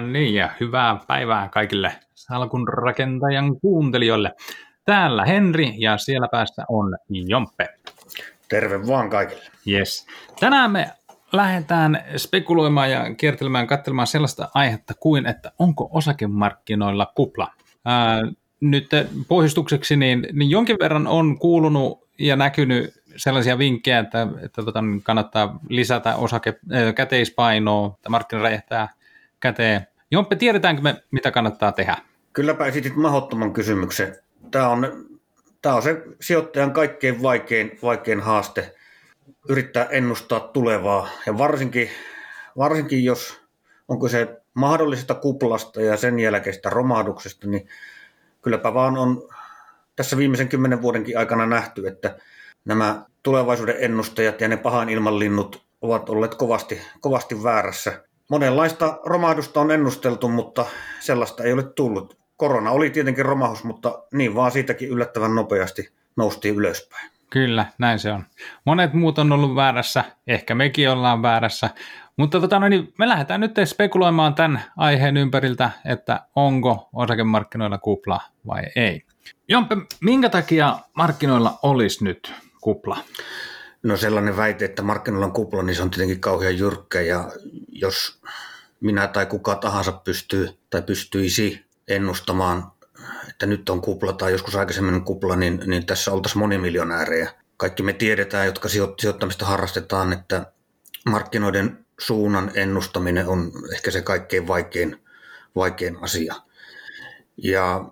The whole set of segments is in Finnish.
No niin, ja hyvää päivää kaikille salkun rakentajan kuuntelijoille. Täällä Henri ja siellä päässä on Jompe. Terve vaan kaikille. Yes. Tänään me lähdetään spekuloimaan ja kiertelemään katselemaan sellaista aihetta kuin, että onko osakemarkkinoilla kupla. Ää, nyt pohjustukseksi, niin, niin jonkin verran on kuulunut ja näkynyt sellaisia vinkkejä, että, että tota, niin kannattaa lisätä osake, äh, käteispainoa, että markkina räjähtää käteen. Jompe, tiedetäänkö me, mitä kannattaa tehdä? Kylläpä esitit mahdottoman kysymyksen. Tämä on, tämä on se sijoittajan kaikkein vaikein, vaikein haaste, yrittää ennustaa tulevaa. Ja varsinkin, varsinkin jos onko se mahdollisesta kuplasta ja sen jälkeistä romahduksesta, niin kylläpä vaan on tässä viimeisen kymmenen vuodenkin aikana nähty, että nämä tulevaisuuden ennustajat ja ne pahan ilmanlinnut ovat olleet kovasti, kovasti väärässä. Monenlaista romahdusta on ennusteltu, mutta sellaista ei ole tullut. Korona oli tietenkin romahus, mutta niin vaan siitäkin yllättävän nopeasti noustiin ylöspäin. Kyllä, näin se on. Monet muut on ollut väärässä, ehkä mekin ollaan väärässä, mutta tota, no niin, me lähdetään nyt spekuloimaan tämän aiheen ympäriltä, että onko osakemarkkinoilla kupla vai ei. Jompe, minkä takia markkinoilla olisi nyt kupla? No sellainen väite, että markkinoilla on kupla, niin se on tietenkin kauhean jyrkkä ja jos minä tai kuka tahansa pystyy tai pystyisi ennustamaan, että nyt on kupla tai joskus aikaisemmin on kupla, niin, niin tässä oltaisiin monimiljonäärejä. Kaikki me tiedetään, jotka sijoittamista harrastetaan, että markkinoiden suunnan ennustaminen on ehkä se kaikkein vaikein, vaikein asia. Ja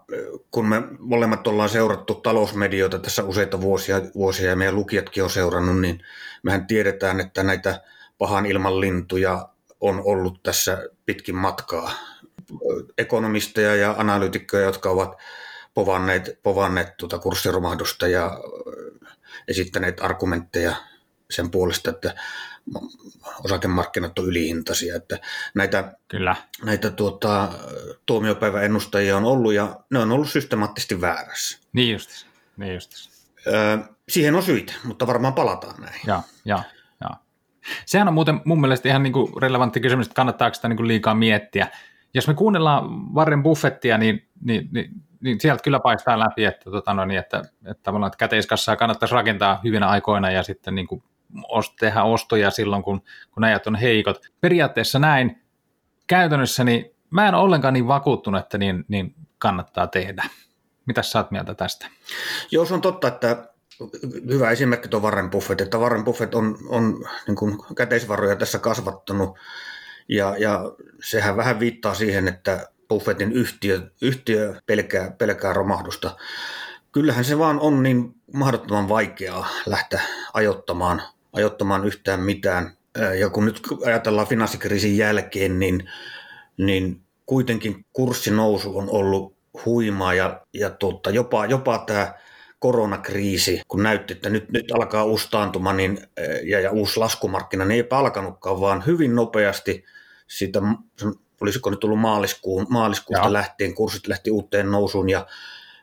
kun me molemmat ollaan seurattu talousmedioita tässä useita vuosia, vuosia ja meidän lukijatkin on seurannut, niin mehän tiedetään, että näitä pahan ilman lintuja on ollut tässä pitkin matkaa. Ekonomisteja ja analyytikkoja, jotka ovat povanneet, povanneet tuota kurssiromahdusta ja esittäneet argumentteja sen puolesta, että osakemarkkinat on ylihintaisia. Että näitä Kyllä. näitä tuota, tuomiopäiväennustajia on ollut ja ne on ollut systemaattisesti väärässä. Niin justis. Niin justis. Öö, siihen on syitä, mutta varmaan palataan näihin. Ja, ja, ja. Sehän on muuten mun mielestä ihan niin kuin relevantti kysymys, että kannattaako sitä niin kuin liikaa miettiä. Jos me kuunnellaan Warren Buffettia, niin, niin, niin, niin sieltä kyllä paistaa läpi, että, tota no, niin, että, että, tavallaan, että käteiskassaa kannattaisi rakentaa hyvinä aikoina ja sitten niin kuin tehdä ostoja silloin, kun, kun ajat on heikot. Periaatteessa näin. Käytännössä niin mä en ole ollenkaan niin vakuuttunut, että niin, niin kannattaa tehdä. Mitä sä oot mieltä tästä? Joo, on totta, että hyvä esimerkki tuo Warren Buffett, että Warren Buffett on, on niin kuin käteisvaroja tässä kasvattanut ja, ja sehän vähän viittaa siihen, että Buffettin yhtiö, yhtiö pelkää, pelkää romahdusta. Kyllähän se vaan on niin mahdottoman vaikeaa lähteä ajottamaan ajottamaan yhtään mitään. Ja kun nyt ajatellaan finanssikriisin jälkeen, niin, niin kuitenkin kurssinousu on ollut huimaa ja, ja tuota, jopa, jopa tämä koronakriisi, kun näytti, että nyt, nyt alkaa uusi taantuma niin, ja, ja uusi laskumarkkina, niin eipä alkanutkaan, vaan hyvin nopeasti siitä, olisiko nyt tullut maaliskuun, maaliskuusta ja. lähtien, kurssit lähti uuteen nousuun ja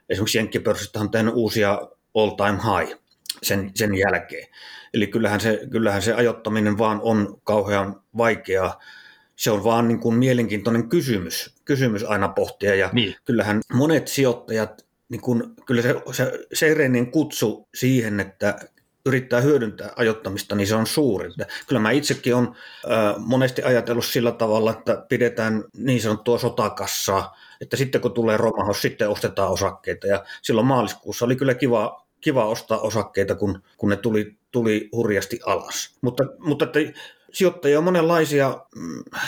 esimerkiksi Jenkkipörssistä on tehnyt uusia all time high sen, sen jälkeen. Eli kyllähän se, kyllähän se ajottaminen vaan on kauhean vaikeaa. Se on vaan niin kuin mielenkiintoinen kysymys, kysymys aina pohtia. Ja niin. kyllähän monet sijoittajat, niin kuin, kyllä se, se seireinen kutsu siihen, että yrittää hyödyntää ajottamista, niin se on suuri. Kyllä mä itsekin olen monesti ajatellut sillä tavalla, että pidetään niin sanottua sotakassaa, että sitten kun tulee romahus, sitten ostetaan osakkeita. Ja silloin maaliskuussa oli kyllä kiva, kiva ostaa osakkeita, kun, kun ne tuli tuli hurjasti alas. Mutta, mutta että sijoittajia on monenlaisia.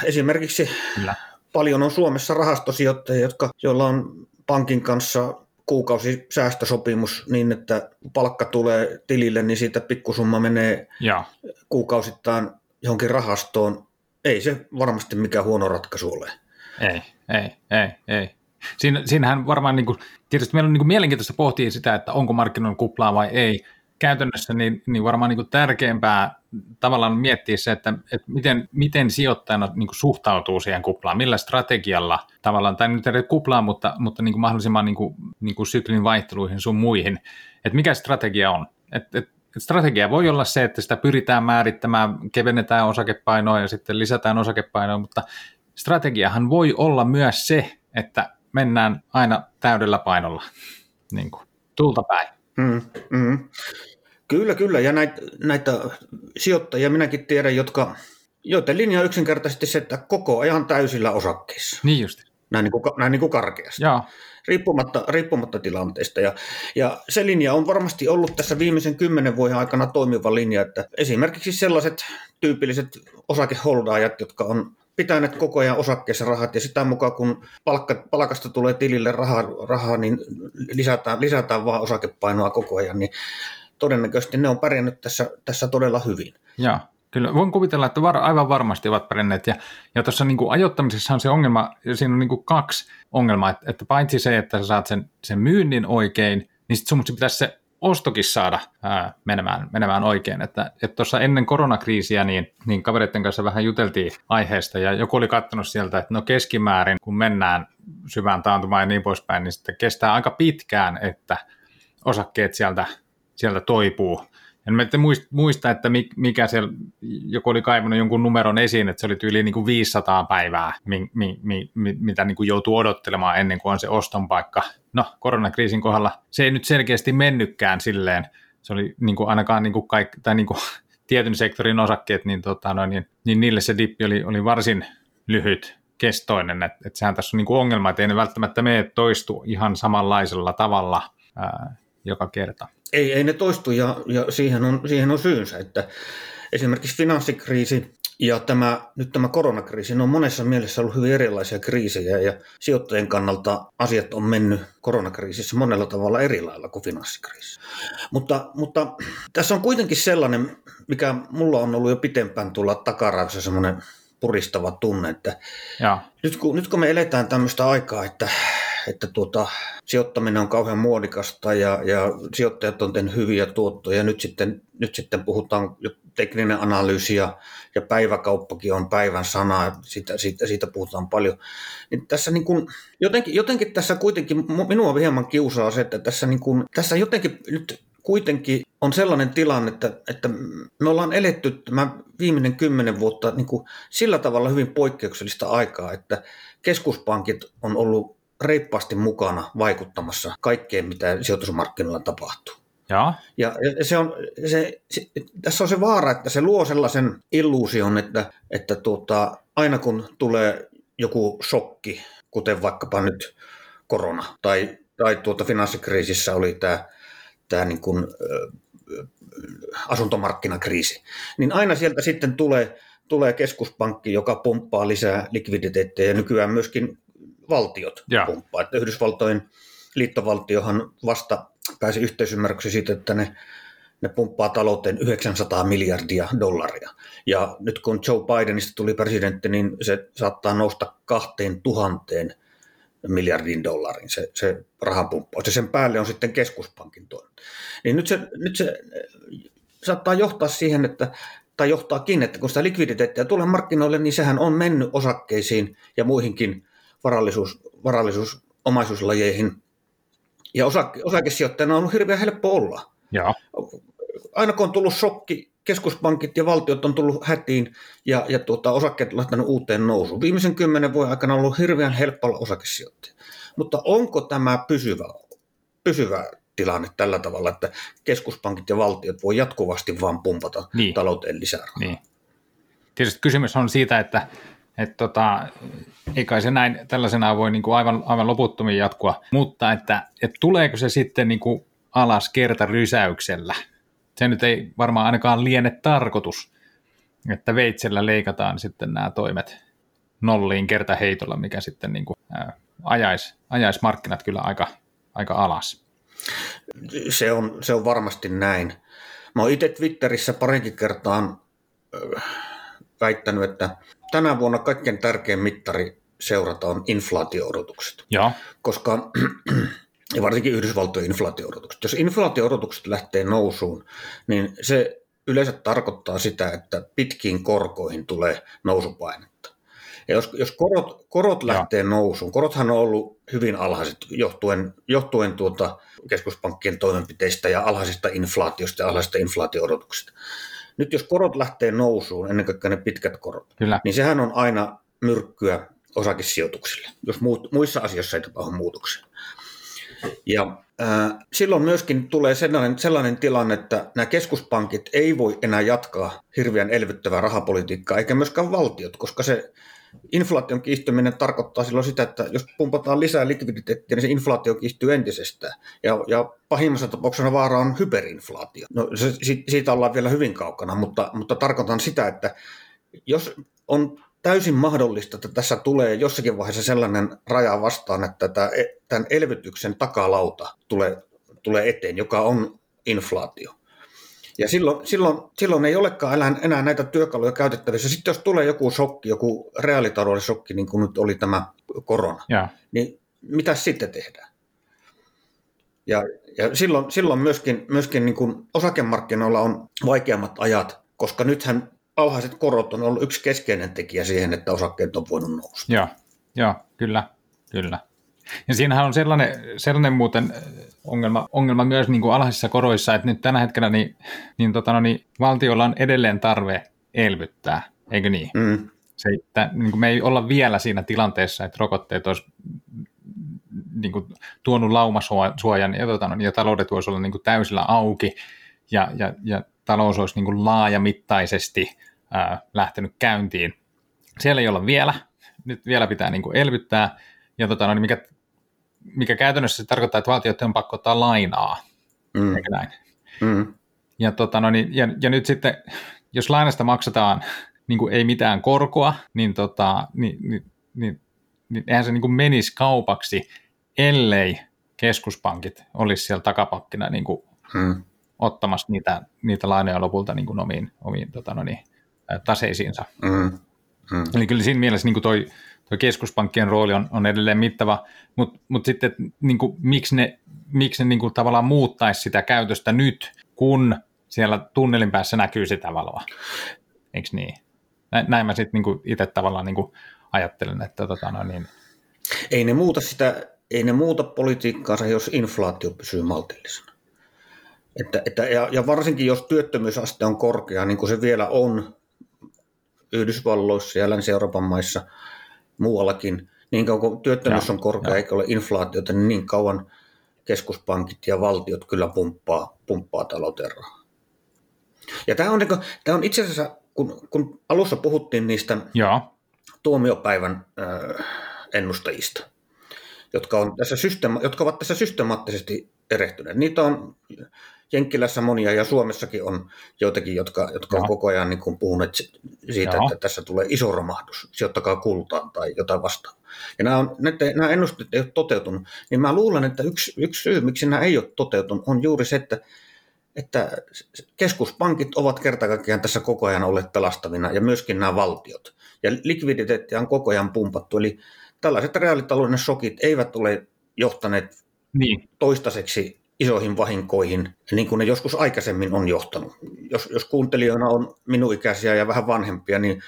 Esimerkiksi Kyllä. paljon on Suomessa rahastosijoittajia, jotka, joilla on pankin kanssa kuukausi säästösopimus niin, että palkka tulee tilille, niin siitä pikkusumma menee ja. kuukausittain johonkin rahastoon. Ei se varmasti mikään huono ratkaisu ole. Ei, ei, ei, ei. Siin, siinähän varmaan, niin kuin, tietysti meillä on niin kuin mielenkiintoista pohtia sitä, että onko markkinoilla kuplaa vai ei, käytännössä niin, niin varmaan niin kuin tärkeämpää tavallaan miettiä se, että, että miten, miten sijoittajana niin kuin suhtautuu siihen kuplaan, millä strategialla tavallaan, tai nyt ei kuplaan, mutta, mutta niin kuin mahdollisimman niin kuin, niin kuin syklin vaihteluihin sun muihin, että mikä strategia on. Et, et, strategia voi olla se, että sitä pyritään määrittämään, kevennetään osakepainoa ja sitten lisätään osakepainoa, mutta strategiahan voi olla myös se, että mennään aina täydellä painolla, niin kuin, tulta päin. Mm, mm. Kyllä, kyllä. Ja näitä, näitä sijoittajia minäkin tiedän, jotka, joiden linja on yksinkertaisesti se, että koko ajan täysillä osakkeissa. Niin just. Näin niin kuin, näin niin kuin karkeasti. Joo. Riippumatta, riippumatta tilanteesta. Ja, ja se linja on varmasti ollut tässä viimeisen kymmenen vuoden aikana toimiva linja, että esimerkiksi sellaiset tyypilliset osakeholdaajat, jotka on pitäneet koko ajan osakkeessa rahat ja sitä mukaan kun palkka, palkasta tulee tilille rahaa, rahaa niin lisätään, lisätään vaan osakepainoa koko ajan, niin todennäköisesti ne on pärjännyt tässä, tässä todella hyvin. Joo, kyllä. Voin kuvitella, että var, aivan varmasti ovat pärjänneet. Ja, ja tuossa niin kuin ajoittamisessa on se ongelma, siinä on niin kuin kaksi ongelmaa, että, että paitsi se, että sä saat sen, sen myynnin oikein, niin sitten sun pitäisi se ostokin saada ää, menemään, menemään oikein. Että tuossa ennen koronakriisiä niin, niin kavereiden kanssa vähän juteltiin aiheesta ja joku oli katsonut sieltä, että no keskimäärin kun mennään syvään taantumaan ja niin poispäin, niin sitten kestää aika pitkään, että osakkeet sieltä sieltä toipuu. En mä muista, että mikä siellä, joku oli kaivannut jonkun numeron esiin, että se oli yli niin kuin 500 päivää, mi, mi, mi, mitä niin kuin joutuu odottelemaan ennen kuin on se oston paikka. No, koronakriisin kohdalla se ei nyt selkeästi mennytkään silleen. Se oli niin kuin ainakaan niin kuin kaikki, tai niin kuin tietyn sektorin osakkeet, niin, tota, no, niin, niin niille se dippi oli, oli varsin lyhyt kestoinen, että et sehän tässä on niin kuin ongelma, että ei ne välttämättä mene toistu ihan samanlaisella tavalla ää, joka kerta. Ei, ei ne toistu ja, ja siihen, on, siihen on syynsä, että esimerkiksi finanssikriisi ja tämä, nyt tämä koronakriisi, ne on monessa mielessä ollut hyvin erilaisia kriisejä ja sijoittajien kannalta asiat on mennyt koronakriisissä monella tavalla eri lailla kuin finanssikriisissä. Mutta, mutta tässä on kuitenkin sellainen, mikä mulla on ollut jo pitempään tulla takaraivossa semmoinen puristava tunne, että ja. Nyt, kun, nyt kun me eletään tämmöistä aikaa, että että tuota, sijoittaminen on kauhean muodikasta ja, ja sijoittajat on tehnyt hyviä tuottoja. Nyt sitten, nyt sitten puhutaan jo tekninen analyysi ja, ja päiväkauppakin on päivän sana, siitä, siitä, siitä puhutaan paljon. Niin tässä niin kuin, jotenkin, jotenkin tässä kuitenkin, minua hieman kiusaa se, että tässä, niin kuin, tässä jotenkin nyt kuitenkin on sellainen tilanne, että, että me ollaan eletty tämä viimeinen kymmenen vuotta niin kuin sillä tavalla hyvin poikkeuksellista aikaa, että keskuspankit on ollut reippaasti mukana vaikuttamassa kaikkeen, mitä sijoitusmarkkinoilla tapahtuu. Ja, ja se on, se, se, tässä on se vaara, että se luo sellaisen illuusion, että, että tuota, aina kun tulee joku shokki, kuten vaikkapa nyt korona tai, tai tuota finanssikriisissä oli tämä, tämä niin kuin, ä, asuntomarkkinakriisi, niin aina sieltä sitten tulee, tulee keskuspankki, joka pomppaa lisää likviditeettiä ja nykyään myöskin valtiot ja. pumppaa. Että Yhdysvaltojen liittovaltiohan vasta pääsi yhteisymmärrykseen siitä, että ne, ne pumppaa talouteen 900 miljardia dollaria. Ja nyt kun Joe Bidenista tuli presidentti, niin se saattaa nousta 2000 miljardin dollarin se, se rahapumppaus. Ja sen päälle on sitten keskuspankin toimi. Niin nyt se, nyt se saattaa johtaa siihen, että tai johtaakin, että kun sitä likviditeettiä tulee markkinoille, niin sehän on mennyt osakkeisiin ja muihinkin varallisuus, varallisuus omaisuuslajeihin. Ja osake, osakesijoittajana on ollut hirveän helppo olla. Ja. Aina kun on tullut shokki, keskuspankit ja valtiot on tullut hätiin ja, ja tuota, osakkeet lähtenyt uuteen nousuun. Viimeisen kymmenen vuoden aikana on ollut hirveän helppo olla osakesijoittaja. Mutta onko tämä pysyvä, pysyvä tilanne tällä tavalla, että keskuspankit ja valtiot voi jatkuvasti vaan pumpata niin. talouteen lisää Niin. Tietysti kysymys on siitä, että että tota, ei kai se näin tällaisena voi niin kuin aivan, aivan loputtomiin jatkua, mutta että, että tuleeko se sitten niin kuin alas kertarysäyksellä? Se nyt ei varmaan ainakaan liene tarkoitus, että veitsellä leikataan sitten nämä toimet nolliin kertaheitolla, mikä sitten niin kuin, ää, ajaisi, ajaisi markkinat kyllä aika, aika alas. Se on, se on varmasti näin. Mä oon itse Twitterissä parinkin kertaan väittänyt, että tänä vuonna kaikkein tärkein mittari seurata on inflaatio-odotukset. Ja. Koska, ja varsinkin Yhdysvaltojen inflaatio-odotukset. Jos inflaatio-odotukset lähtee nousuun, niin se yleensä tarkoittaa sitä, että pitkiin korkoihin tulee nousupainetta. Ja jos, jos korot, korot lähtee ja. nousuun, korothan on ollut hyvin alhaiset johtuen, johtuen tuota keskuspankkien toimenpiteistä ja alhaisesta inflaatiosta ja alhaisesta inflaatio-odotuksesta. Nyt jos korot lähtee nousuun, ennen kaikkea ne pitkät korot, Kyllä. niin sehän on aina myrkkyä osakesijoituksille, jos muut, muissa asioissa ei tapahdu muutoksia. Ja äh, silloin myöskin tulee sellainen, sellainen tilanne, että nämä keskuspankit ei voi enää jatkaa hirveän elvyttävää rahapolitiikkaa, eikä myöskään valtiot, koska se inflaation kiihtyminen tarkoittaa silloin sitä, että jos pumpataan lisää likviditeettiä, niin se inflaatio kiihtyy entisestään. Ja, ja pahimmassa tapauksessa vaara on hyperinflaatio. No, se, siitä ollaan vielä hyvin kaukana, mutta, mutta tarkoitan sitä, että jos on täysin mahdollista, että tässä tulee jossakin vaiheessa sellainen raja vastaan, että tämän elvytyksen takalauta tulee, tulee eteen, joka on inflaatio. Ja silloin, silloin, silloin ei olekaan enää näitä työkaluja käytettävissä. Sitten jos tulee joku shokki, joku reaalitalouden shokki, niin kuin nyt oli tämä korona, ja. niin mitä sitten tehdään? Ja, ja silloin, silloin myöskin, myöskin niin kuin osakemarkkinoilla on vaikeammat ajat, koska nythän alhaiset korot on ollut yksi keskeinen tekijä siihen, että osakkeet on voinut nousta. Joo, joo kyllä, kyllä. Ja siinähän on sellainen, sellainen muuten ongelma, ongelma myös niin kuin alhaisissa koroissa, että nyt tänä hetkenä niin, niin, tota, no, niin valtiolla on edelleen tarve elvyttää, eikö niin? Mm. Se, että, niin kuin me ei olla vielä siinä tilanteessa, että rokotteet olisi niin kuin, tuonut laumasuojan ja, tota, no, ja taloudet voisi olla niin kuin, täysillä auki ja, ja, ja talous olisi niin kuin, laajamittaisesti ää, lähtenyt käyntiin. Siellä ei olla vielä, nyt vielä pitää niin kuin, elvyttää, ja tota, no, niin mikä mikä käytännössä se tarkoittaa, että valtiot on pakko ottaa lainaa, mm. eikö näin? Mm. Ja, tota, no niin, ja, ja nyt sitten, jos lainasta maksetaan niin kuin ei mitään korkoa, niin, tota, niin, niin, niin, niin eihän se niin kuin menisi kaupaksi, ellei keskuspankit olisi siellä takapakkina niin kuin mm. ottamassa niitä, niitä lainoja lopulta niin kuin omiin, omiin tota, no niin, taseisiinsa. Mm. Mm. Eli kyllä siinä mielessä niin kuin toi, tuo keskuspankkien rooli on, on edelleen mittava, mutta mut sitten niin kuin, miksi ne, miksi ne niin kuin, tavallaan muuttaisi sitä käytöstä nyt, kun siellä tunnelin päässä näkyy sitä valoa, eikö niin? Näin, näin mä sitten niin itse tavallaan niin kuin, ajattelen, että tota, no, niin... Ei ne muuta sitä, ei ne muuta politiikkaansa, jos inflaatio pysyy maltillisena. Että, että, ja, ja varsinkin jos työttömyysaste on korkea, niin kuin se vielä on Yhdysvalloissa ja Länsi-Euroopan maissa, muuallakin. Niin kauan kuin työttömyys on korkea eikä ole inflaatiota, niin niin kauan keskuspankit ja valtiot kyllä pumppaa, pumppaa talouteen rahaa. Ja tämä on, niin kuin, tämä on itse asiassa, kun, kun alussa puhuttiin niistä ja. tuomiopäivän äh, ennustajista, jotka, on tässä systeema, jotka ovat tässä systemaattisesti erehtyneet. Niitä on Jenkkilässä monia ja Suomessakin on joitakin, jotka, jotka on koko ajan niin kuin puhuneet siitä, Joo. että tässä tulee iso romahdus, sijoittakaa kultaan tai jotain vastaavaa. Ja nämä, on, nämä ennusteet ei ole toteutunut, niin mä luulen, että yksi, yksi syy, miksi nämä ei ole toteutunut, on juuri se, että, että keskuspankit ovat kertakaikkiaan tässä koko ajan olleet pelastavina ja myöskin nämä valtiot. Ja likviditeettiä on koko ajan pumpattu, eli tällaiset reaalitalouden shokit eivät ole johtaneet niin. toistaiseksi isoihin vahinkoihin, niin kuin ne joskus aikaisemmin on johtanut. Jos, jos kuuntelijoina on minun ikäisiä ja vähän vanhempia, niin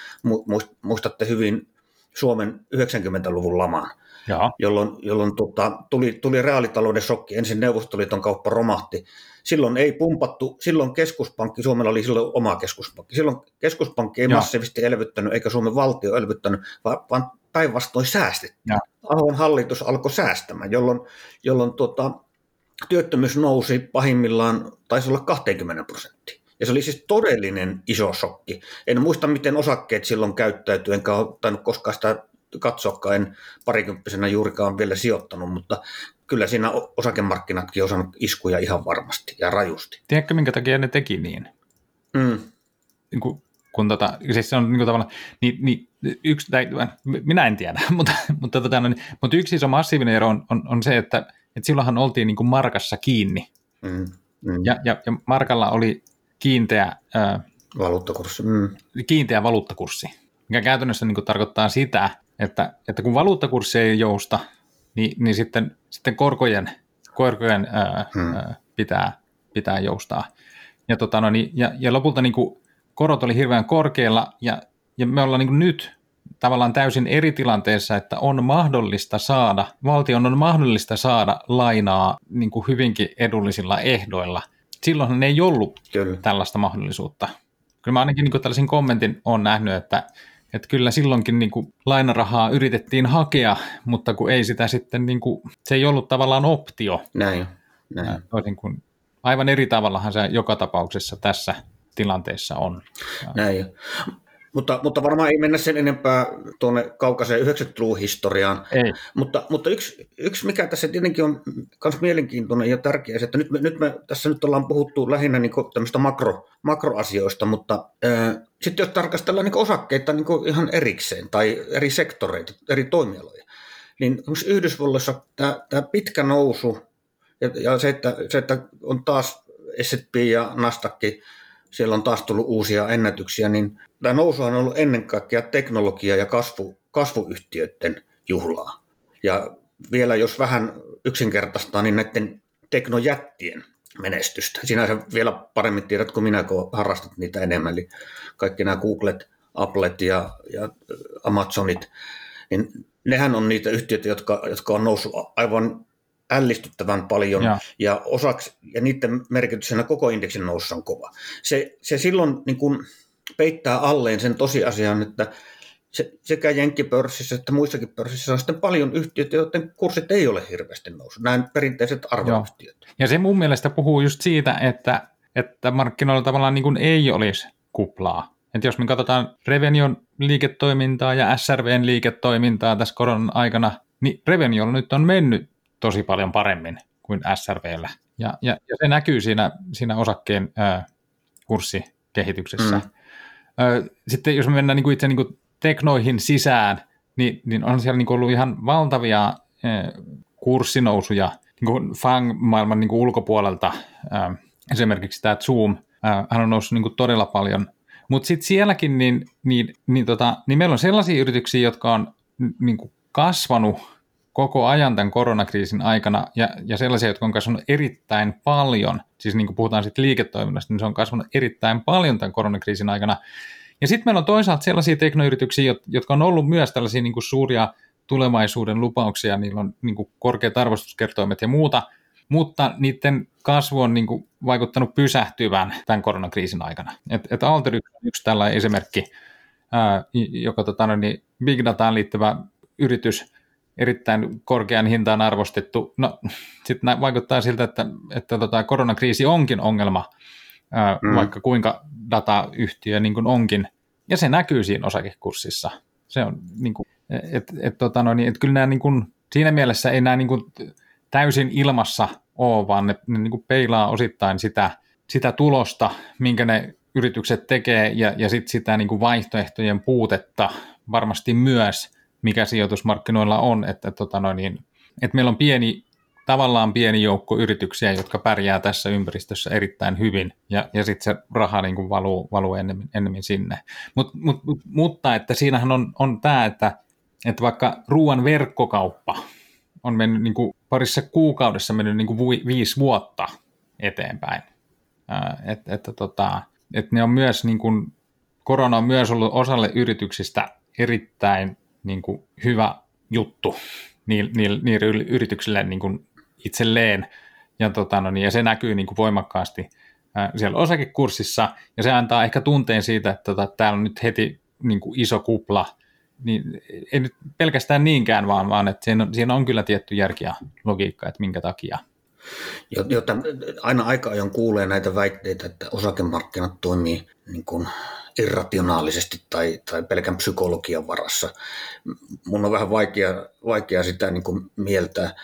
muistatte hyvin Suomen 90-luvun laman, Jaa. jolloin, jolloin tota, tuli, tuli reaalitalouden shokki. Ensin Neuvostoliiton kauppa romahti. Silloin ei pumpattu, silloin keskuspankki, Suomella oli silloin oma keskuspankki. Silloin keskuspankki ei Jaa. massiivisesti elvyttänyt, eikä Suomen valtio elvyttänyt, vaan, vaan päinvastoin säästettiin. Ahon hallitus alkoi säästämään, jolloin, jolloin tota, työttömyys nousi pahimmillaan, taisi olla 20 prosenttia. Ja se oli siis todellinen iso shokki. En muista, miten osakkeet silloin käyttäytyi, enkä ole tainnut koskaan sitä katsoakaan, en parikymppisenä juurikaan vielä sijoittanut, mutta kyllä siinä osakemarkkinatkin on saanut iskuja ihan varmasti ja rajusti. Tiedätkö, minkä takia ne teki niin? Mm. Niin kun, kun tota, siis se on niin tavallaan, niin, niin yksi, tai, minä en tiedä, mutta, mutta, tota, no, niin, mutta yksi iso massiivinen ero on, on, on se, että et silloinhan oltiin niin kuin markassa kiinni. Mm, mm. Ja, ja, ja markalla oli kiinteä, ää, valuuttakurssi. Mm. kiinteä valuuttakurssi, mikä käytännössä niin kuin tarkoittaa sitä, että, että kun valuuttakurssi ei jousta, niin, niin sitten, sitten korkojen, korkojen ää, mm. ää, pitää, pitää joustaa. Ja, tota, no, niin, ja, ja lopulta niin kuin korot oli hirveän korkealla, ja, ja me ollaan niin nyt tavallaan täysin eri tilanteessa, että on mahdollista saada, valtion on mahdollista saada lainaa niin kuin hyvinkin edullisilla ehdoilla. Silloinhan ei ollut Kyllä. tällaista mahdollisuutta. Kyllä mä ainakin niin kuin tällaisen kommentin olen nähnyt, että, että kyllä silloinkin niin kuin lainarahaa yritettiin hakea, mutta kun ei sitä sitten, niin kuin, se ei ollut tavallaan optio. Näin, näin. Toisin kuin, aivan eri tavallahan se joka tapauksessa tässä tilanteessa on. Näin. Mutta, mutta varmaan ei mennä sen enempää tuonne kaukaiseen 90-luvun historiaan. Ei. Mutta, mutta yksi, yksi, mikä tässä tietenkin on myös mielenkiintoinen ja tärkeä, että nyt me, nyt me tässä nyt ollaan puhuttu lähinnä niin tämmöistä makro, makroasioista, mutta äh, sitten jos tarkastellaan niin osakkeita niin ihan erikseen tai eri sektoreita, eri toimialoja, niin Yhdysvalloissa tämä, tämä pitkä nousu ja, ja se, että, se, että on taas S&P ja Nasdaq siellä on taas tullut uusia ennätyksiä, niin tämä nousu on ollut ennen kaikkea teknologia- ja kasvu, kasvuyhtiöiden juhlaa. Ja vielä jos vähän yksinkertaistaa, niin näiden teknojättien menestystä. Sinä vielä paremmin tiedät kuin minä, kun harrastat niitä enemmän. Eli kaikki nämä Googlet, Applet ja, ja Amazonit, niin nehän on niitä yhtiöitä, jotka, jotka on noussut aivan ällistyttävän paljon ja, ja, osaksi, ja niiden merkityksenä koko indeksin nousu on kova. Se, se silloin niin kuin peittää alleen sen tosiasian, että se, sekä Jenkkipörssissä että muissakin pörssissä on sitten paljon yhtiöitä, joiden kurssit ei ole hirveästi noussut, nämä perinteiset arvoyhtiöt. Joo. Ja se mun mielestä puhuu just siitä, että, että markkinoilla tavallaan niin kuin ei olisi kuplaa. Että jos me katsotaan Revenion liiketoimintaa ja SRVn liiketoimintaa tässä koronan aikana, niin Reveniolla nyt on mennyt tosi paljon paremmin kuin SRVllä. Ja, ja, ja se näkyy siinä, siinä osakkeen ää, kurssikehityksessä. Mm. Ää, sitten jos me mennään niin kuin itse niin kuin teknoihin sisään, niin, niin on siellä niin kuin ollut ihan valtavia ää, kurssinousuja niin kuin FANG-maailman niin kuin ulkopuolelta. Ää, esimerkiksi tämä Zoom, ää, hän on noussut niin kuin todella paljon. Mutta sitten sielläkin, niin, niin, niin, tota, niin meillä on sellaisia yrityksiä, jotka on niin kuin kasvanut koko ajan tämän koronakriisin aikana ja, ja sellaisia, jotka on kasvanut erittäin paljon, siis niin kuin puhutaan sitten liiketoiminnasta, niin se on kasvanut erittäin paljon tämän koronakriisin aikana. Ja sitten meillä on toisaalta sellaisia teknoyrityksiä, jotka on ollut myös tällaisia niin kuin suuria tulevaisuuden lupauksia, niillä on niin kuin korkeat arvostuskertoimet ja muuta, mutta niiden kasvu on niin kuin vaikuttanut pysähtyvän tämän koronakriisin aikana. Et, et Alter on yksi tällainen esimerkki, ää, joka tota, niin big dataan liittyvä yritys, erittäin korkean hintaan arvostettu. No, sitten vaikuttaa siltä, että, että tota, koronakriisi onkin ongelma, ää, mm. vaikka kuinka datayhtiö niin kuin onkin, ja se näkyy siinä osakekurssissa. Se on niin kuin, et, et, tota, no, niin, et kyllä nämä niin kuin, siinä mielessä ei nämä niin kuin, täysin ilmassa ole, vaan ne, ne niin kuin peilaa osittain sitä, sitä tulosta, minkä ne yritykset tekee, ja, ja sitten sitä niin kuin vaihtoehtojen puutetta varmasti myös – mikä sijoitusmarkkinoilla on, että, tota noin, niin, että meillä on pieni, tavallaan pieni joukko yrityksiä, jotka pärjää tässä ympäristössä erittäin hyvin, ja, ja sitten se raha niin kuin valuu, valuu ennemmin, ennemmin sinne. Mut, mut, mutta että siinähän on, on tämä, että, että vaikka ruoan verkkokauppa on mennyt niin kuin parissa kuukaudessa mennyt niin kuin viisi vuotta eteenpäin. Että, että, tota, että ne on myös, niin kuin, korona on myös ollut osalle yrityksistä erittäin niin kuin hyvä juttu niille, niille, niille yrityksille niin kuin itselleen, ja, tota, no niin, ja se näkyy niin kuin voimakkaasti ää, siellä osakekurssissa, ja se antaa ehkä tunteen siitä, että tota, täällä on nyt heti niin kuin iso kupla, niin ei nyt pelkästään niinkään, vaan, vaan että siinä on, siinä on kyllä tietty järki ja logiikka, että minkä takia. Jota aina aika ajoin kuulee näitä väitteitä, että osakemarkkinat toimii niin kuin irrationaalisesti tai, tai pelkän psykologian varassa. Mun on vähän vaikea, vaikea sitä niin kuin mieltää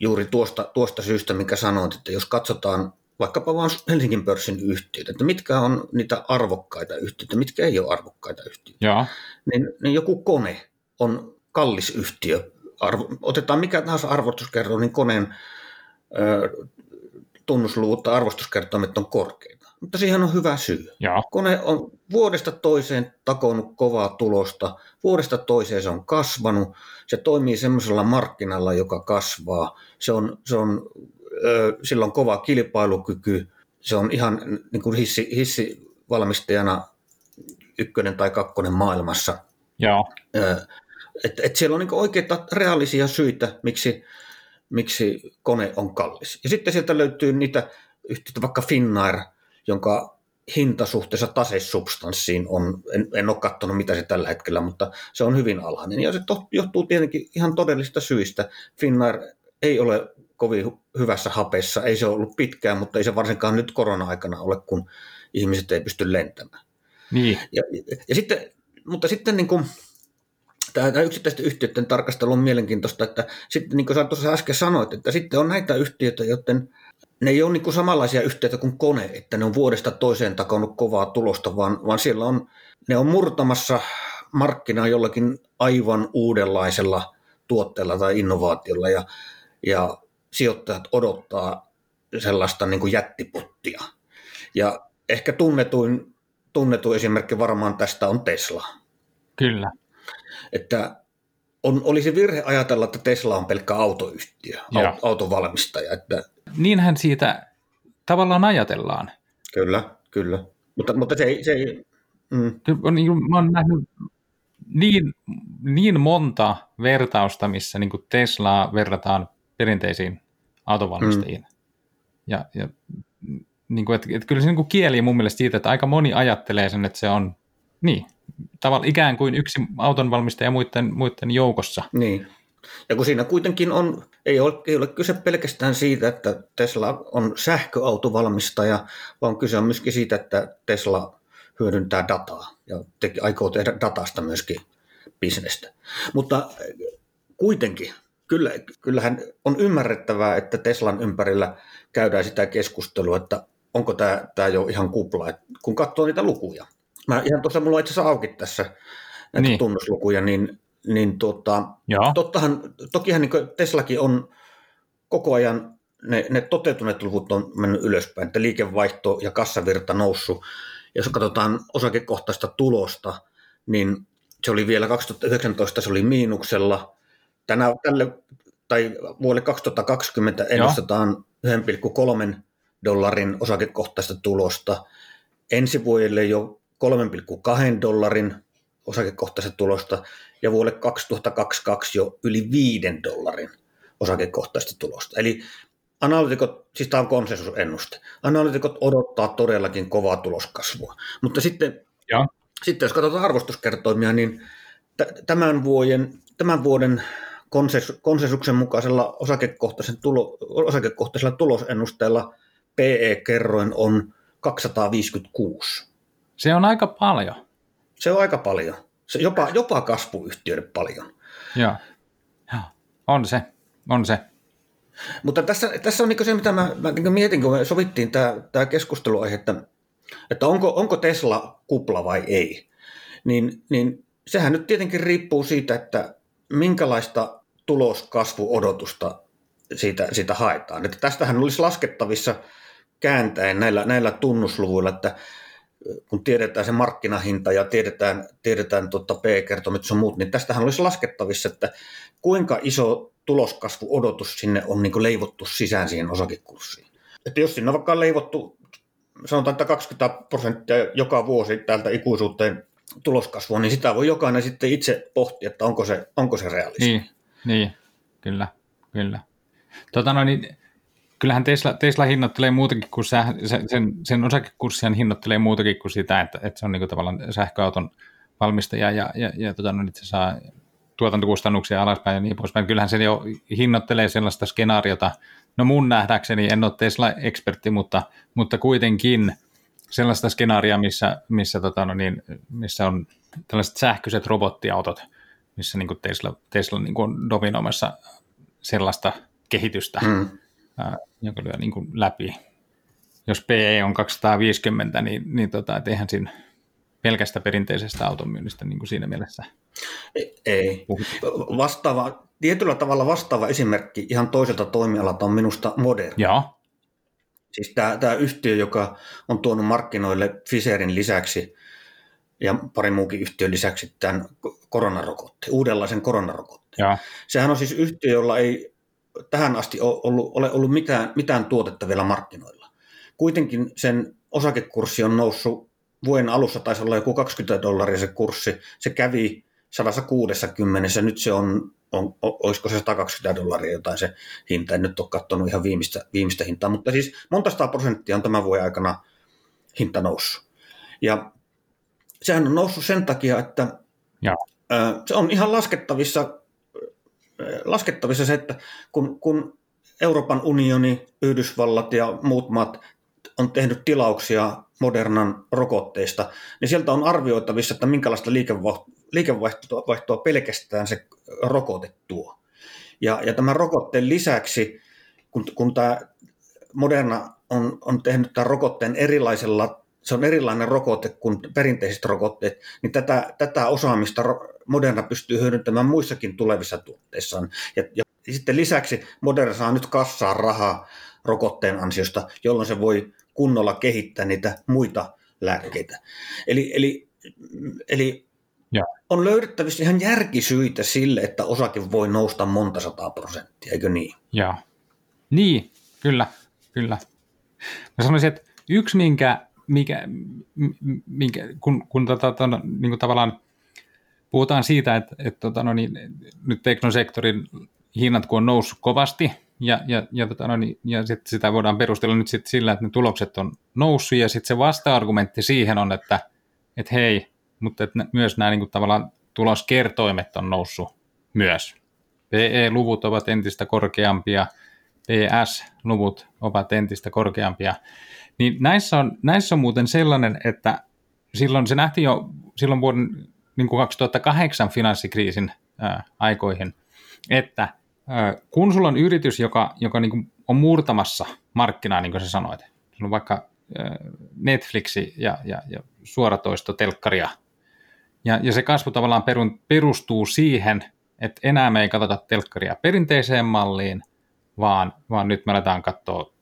juuri tuosta, tuosta syystä, mikä sanoit, että jos katsotaan vaikkapa vain Helsingin pörssin yhtiöitä, että mitkä on niitä arvokkaita yhtiöitä, mitkä ei ole arvokkaita yhtiöitä, ja. Niin, niin joku kone on kallis yhtiö. Arvo, otetaan mikä tahansa arvostuskerro, niin koneen tunnusluvut tai arvostuskertoimet on korkeita mutta siihen on hyvä syy. Ja. Kone on vuodesta toiseen takonut kovaa tulosta, vuodesta toiseen se on kasvanut, se toimii semmoisella markkinalla, joka kasvaa, se on, se on, ö, sillä on kova kilpailukyky, se on ihan niin kuin hissi, hissivalmistajana ykkönen tai kakkonen maailmassa. Ja. et, et siellä on niin oikeita reaalisia syitä, miksi, miksi kone on kallis. Ja sitten sieltä löytyy niitä yhtiöitä, vaikka Finnair – jonka hinta suhteessa tasesubstanssiin on, en, en ole katsonut mitä se tällä hetkellä, mutta se on hyvin alhainen. Ja se to, johtuu tietenkin ihan todellisista syistä. Finnair ei ole kovin hyvässä hapessa, ei se ollut pitkään, mutta ei se varsinkaan nyt korona-aikana ole, kun ihmiset ei pysty lentämään. Niin. Ja, ja sitten, mutta sitten niin kuin, tämä yksittäisten yhtiöiden tarkastelu on mielenkiintoista, että sitten niin kuin sä tuossa äsken sanoit, että sitten on näitä yhtiöitä, joten ne ei ole niin kuin samanlaisia yhtiöitä kuin kone, että ne on vuodesta toiseen takonut kovaa tulosta, vaan, vaan siellä on, ne on murtamassa markkinaa jollakin aivan uudenlaisella tuotteella tai innovaatiolla ja, ja sijoittajat odottaa sellaista niin kuin jättiputtia. Ja ehkä tunnetuin, tunnetuin esimerkki varmaan tästä on Tesla. Kyllä. Että on, olisi virhe ajatella, että Tesla on pelkkä autoyhtiö, ja. autovalmistaja. Että... Niinhän siitä tavallaan ajatellaan. Kyllä, kyllä. Mutta, mutta se ei... Se ei mm. Niin mä olen nähnyt niin, niin monta vertausta, missä niin Teslaa verrataan perinteisiin autovalmistajiin. Mm. Ja, ja niin kuin, että, että kyllä se niin kuin kieli mun mielestä siitä, että aika moni ajattelee sen, että se on niin, tavallaan ikään kuin yksi autonvalmistaja muiden, muiden joukossa. Niin. Ja kun siinä kuitenkin on, ei ole, ei ole kyse pelkästään siitä, että Tesla on sähköautovalmistaja, vaan kyse on myöskin siitä, että Tesla hyödyntää dataa ja te, aikoo tehdä datasta myöskin bisnestä. Mutta kuitenkin kyllä, kyllähän on ymmärrettävää, että Teslan ympärillä käydään sitä keskustelua, että onko tämä, tämä jo ihan kupla, kun katsoo niitä lukuja. Mä ihan tuossa, mulla on itse asiassa auki tässä näitä niin. tunnuslukuja, niin, niin tuota, tottahan, tokihan niin Teslakin on koko ajan, ne, ne toteutuneet luvut on mennyt ylöspäin, että liikevaihto ja kassavirta noussut. Ja jos katsotaan osakekohtaista tulosta, niin se oli vielä 2019, se oli miinuksella, tänä, tälle, tai vuodelle 2020 ennustetaan 1,3 dollarin osakekohtaista tulosta. Ensi vuodelle jo 3,2 dollarin osakekohtaista tulosta ja vuodelle 2022 jo yli 5 dollarin osakekohtaista tulosta. Eli analytikot, siis tämä on konsensusennuste, analytikot odottaa todellakin kovaa tuloskasvua. Mutta sitten, ja. sitten jos katsotaan arvostuskertoimia, niin t- tämän vuoden, tämän vuoden konsensuksen mukaisella osakekohtaisen tulo, osakekohtaisella tulosennusteella PE-kerroin on 256. Se on aika paljon. Se on aika paljon. Se jopa, jopa kasvuyhtiöiden paljon. Joo. Joo. On se. On se. Mutta tässä, tässä on niin se, mitä mä, mä niin mietin, kun me sovittiin tämä, tämä keskusteluaihe, että, että onko, onko Tesla kupla vai ei. Niin, niin sehän nyt tietenkin riippuu siitä, että minkälaista tuloskasvuodotusta siitä, siitä haetaan. Että tästähän olisi laskettavissa kääntäen näillä, näillä tunnusluvuilla, että kun tiedetään se markkinahinta ja tiedetään, tiedetään tuota P-kertomit ja muut, niin tästähän olisi laskettavissa, että kuinka iso tuloskasvuodotus sinne on niin leivottu sisään siihen osakekurssiin. Että jos sinne on vaikka leivottu, sanotaan, että 20 prosenttia joka vuosi täältä ikuisuuteen tuloskasvua, niin sitä voi jokainen sitten itse pohtia, että onko se, onko se realistista. Niin, niin, kyllä, kyllä. Tota no, niin, kyllähän Tesla, Tesla hinnoittelee muutakin kuin sä, sen, sen osakekurssihan hinnoittelee muutakin kuin sitä, että, että se on niin tavallaan sähköauton valmistaja ja, ja, ja tota, no, se saa tuotantokustannuksia alaspäin ja niin poispäin. Kyllähän se jo hinnoittelee sellaista skenaariota, no mun nähdäkseni, en ole Tesla-ekspertti, mutta, mutta kuitenkin sellaista skenaaria, missä, missä, tota, no niin, missä on tällaiset sähköiset robottiautot, missä niin Tesla, Tesla niin on dominoimassa sellaista kehitystä, mm. Ää, joka lyö niin kuin läpi. Jos PE on 250, niin, niin tota, et eihän siinä pelkästä perinteisestä automyynnistä niin kuin siinä mielessä. Ei. Vastaava, tietyllä tavalla vastaava esimerkki ihan toiselta toimialalta on minusta Modern. Joo. Siis tämä, tämä yhtiö, joka on tuonut markkinoille Pfizerin lisäksi ja pari muukin yhtiön lisäksi tämän koronarokotteen, uudenlaisen koronarokotteen. Ja. Sehän on siis yhtiö, jolla ei tähän asti ollut, ole ollut mitään, mitään tuotetta vielä markkinoilla. Kuitenkin sen osakekurssi on noussut vuoden alussa, taisi olla joku 20 dollaria se kurssi. Se kävi 160, nyt se on, on, olisiko se 120 dollaria jotain se hinta. En nyt ole katsonut ihan viimeistä, viimeistä hintaa, mutta siis monta prosenttia on tämän vuoden aikana hinta noussut. Ja sehän on noussut sen takia, että ja. se on ihan laskettavissa, laskettavissa se, että kun, kun Euroopan unioni, Yhdysvallat ja muut maat on tehnyt tilauksia Modernan rokotteista, niin sieltä on arvioitavissa, että minkälaista liikevaihtoa pelkästään se rokote tuo. Ja, ja tämän rokotteen lisäksi, kun, kun tämä Moderna on, on tehnyt tämän rokotteen erilaisella, se on erilainen rokote kuin perinteiset rokotteet, niin tätä, tätä osaamista Moderna pystyy hyödyntämään muissakin tulevissa tuotteissaan. Ja, ja sitten lisäksi Moderna saa nyt kassaa rahaa rokotteen ansiosta, jolloin se voi kunnolla kehittää niitä muita lääkkeitä. Eli, eli, eli ja. on löydettävissä ihan järkisyitä sille, että osake voi nousta monta sataa prosenttia, eikö niin? Joo. Niin, kyllä, kyllä. Mä sanoisin, että yksi, minkä, mikä, minkä kun, kun tota, tota, niin kuin tavallaan puhutaan siitä, että, että tota, no niin, nyt teknosektorin hinnat kun on noussut kovasti, ja, ja, ja, tota, no niin, ja sit sitä voidaan perustella nyt sit sillä, että ne tulokset on noussut, ja sitten se vasta-argumentti siihen on, että, että hei, mutta että myös nämä niin kuin, tavallaan tuloskertoimet on noussut myös. PE-luvut ovat entistä korkeampia, PS-luvut ovat entistä korkeampia. Niin näissä on, näissä on muuten sellainen, että silloin se nähtiin jo silloin vuoden niin kuin 2008 finanssikriisin ää, aikoihin, että ää, kun sulla on yritys, joka, joka niin kuin on murtamassa markkinaa, niin kuin sä sanoit, sulla on vaikka ää, Netflixi ja, ja, ja suoratoisto telkkaria, ja, ja se kasvu tavallaan perun, perustuu siihen, että enää me ei katsota telkkaria perinteiseen malliin, vaan, vaan nyt me aletaan katsoa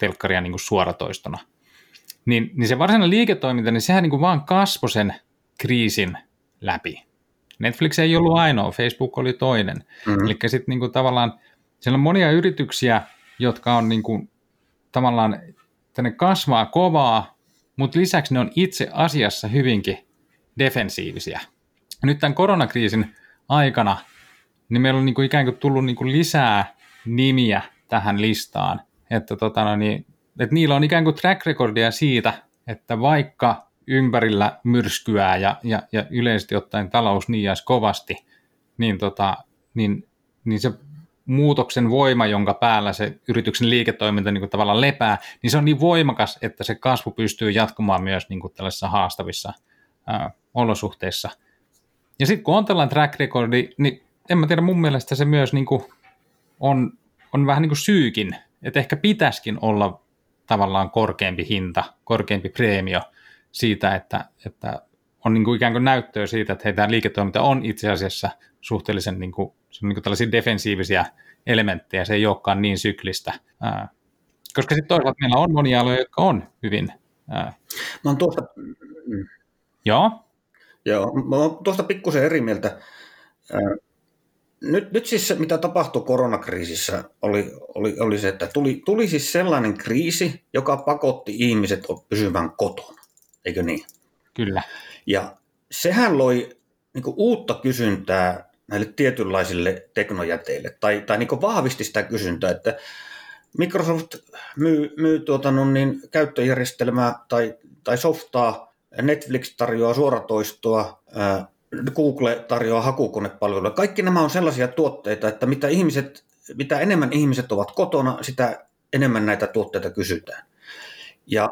telkkaria niin kuin suoratoistona. Niin, niin se varsinainen liiketoiminta, niin sehän niin kuin vaan kasvoi sen kriisin läpi. Netflix ei ollut ainoa, Facebook oli toinen. Mm-hmm. Eli sitten niin kuin tavallaan siellä on monia yrityksiä, jotka on niin kuin, tavallaan, tänne kasvaa kovaa, mutta lisäksi ne on itse asiassa hyvinkin defensiivisiä. Nyt tämän koronakriisin aikana niin meillä on niin kuin ikään kuin tullut niin kuin lisää nimiä tähän listaan, että, tota, no niin, että niillä on ikään kuin track recordia siitä, että vaikka ympärillä myrskyää ja, ja, ja yleisesti ottaen talous niiäisi kovasti, niin, tota, niin, niin se muutoksen voima, jonka päällä se yrityksen liiketoiminta niin kuin tavallaan lepää, niin se on niin voimakas, että se kasvu pystyy jatkumaan myös niin kuin tällaisissa haastavissa ää, olosuhteissa. Ja sitten kun on tällainen track recordi, niin en mä tiedä, mun mielestä se myös niin kuin on, on vähän niin kuin syykin, että ehkä pitäisikin olla tavallaan korkeampi hinta, korkeampi preemio siitä, että, että on niin kuin ikään kuin näyttöä siitä, että hei, tämä liiketoiminta on itse asiassa suhteellisen niin kuin, se on niin kuin tällaisia defensiivisiä elementtejä, se ei olekaan niin syklistä. Ää, koska sitten toisaalta meillä on monia aloja, jotka on hyvin... Ää, Mä oon tuosta... Joo? Joo, mä oon tuosta pikkusen eri mieltä. Nyt, nyt siis se, mitä tapahtui koronakriisissä, oli, oli, oli se, että tuli, tuli siis sellainen kriisi, joka pakotti ihmiset pysymään kotona, eikö niin? Kyllä. Ja sehän loi niin uutta kysyntää näille tietynlaisille teknojäteille, tai, tai niin vahvisti sitä kysyntää, että Microsoft myy, myy tuota, no niin, käyttöjärjestelmää tai, tai softaa, Netflix tarjoaa suoratoistoa, Google tarjoaa hakukonepalveluja. Kaikki nämä on sellaisia tuotteita, että mitä, ihmiset, mitä enemmän ihmiset ovat kotona, sitä enemmän näitä tuotteita kysytään. Ja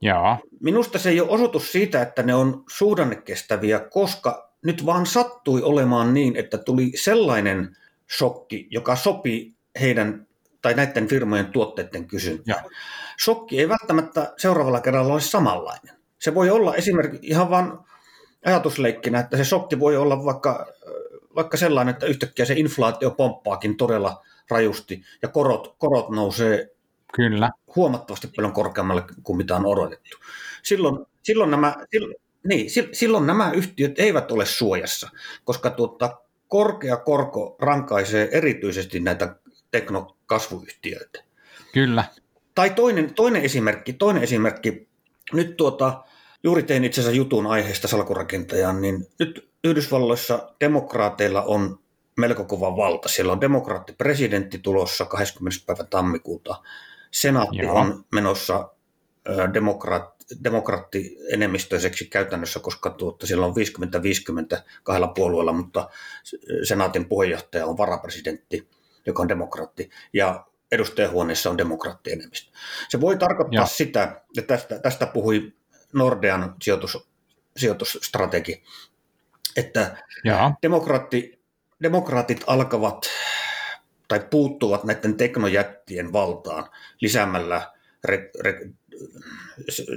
Jaa. minusta se ei ole osoitus siitä, että ne on suhdannekestäviä, koska nyt vaan sattui olemaan niin, että tuli sellainen shokki, joka sopi heidän tai näiden firmojen tuotteiden kysyntään. Shokki ei välttämättä seuraavalla kerralla ole samanlainen. Se voi olla esimerkiksi ihan vain ajatusleikkinä, että se shokki voi olla vaikka, vaikka sellainen, että yhtäkkiä se inflaatio pomppaakin todella rajusti ja korot, korot nousee Kyllä. huomattavasti paljon korkeammalle kuin mitä on odotettu. Silloin, silloin, nämä, silloin, niin, silloin nämä yhtiöt eivät ole suojassa, koska tuota, korkea korko rankaisee erityisesti näitä teknokasvuyhtiöitä. Kyllä. Tai toinen, toinen esimerkki, toinen esimerkki, nyt tuota, Juuri tein itse asiassa jutun aiheesta salkurakentajan, niin nyt Yhdysvalloissa demokraateilla on melko kova valta. Siellä on demokraattipresidentti tulossa 20. päivä tammikuuta. Senaatti Joo. on menossa demokraat, demokraattienemmistöiseksi käytännössä, koska tuotta, siellä on 50-50 kahdella puolueella, mutta senaatin puheenjohtaja on varapresidentti, joka on demokraatti, ja edustajahuoneessa on demokraattienemmistö. Se voi tarkoittaa ja. sitä, että tästä, tästä puhui Nordean sijoitus, sijoitusstrategi, että demokraatti, demokraatit alkavat tai puuttuvat näiden teknojättien valtaan lisäämällä, re, re,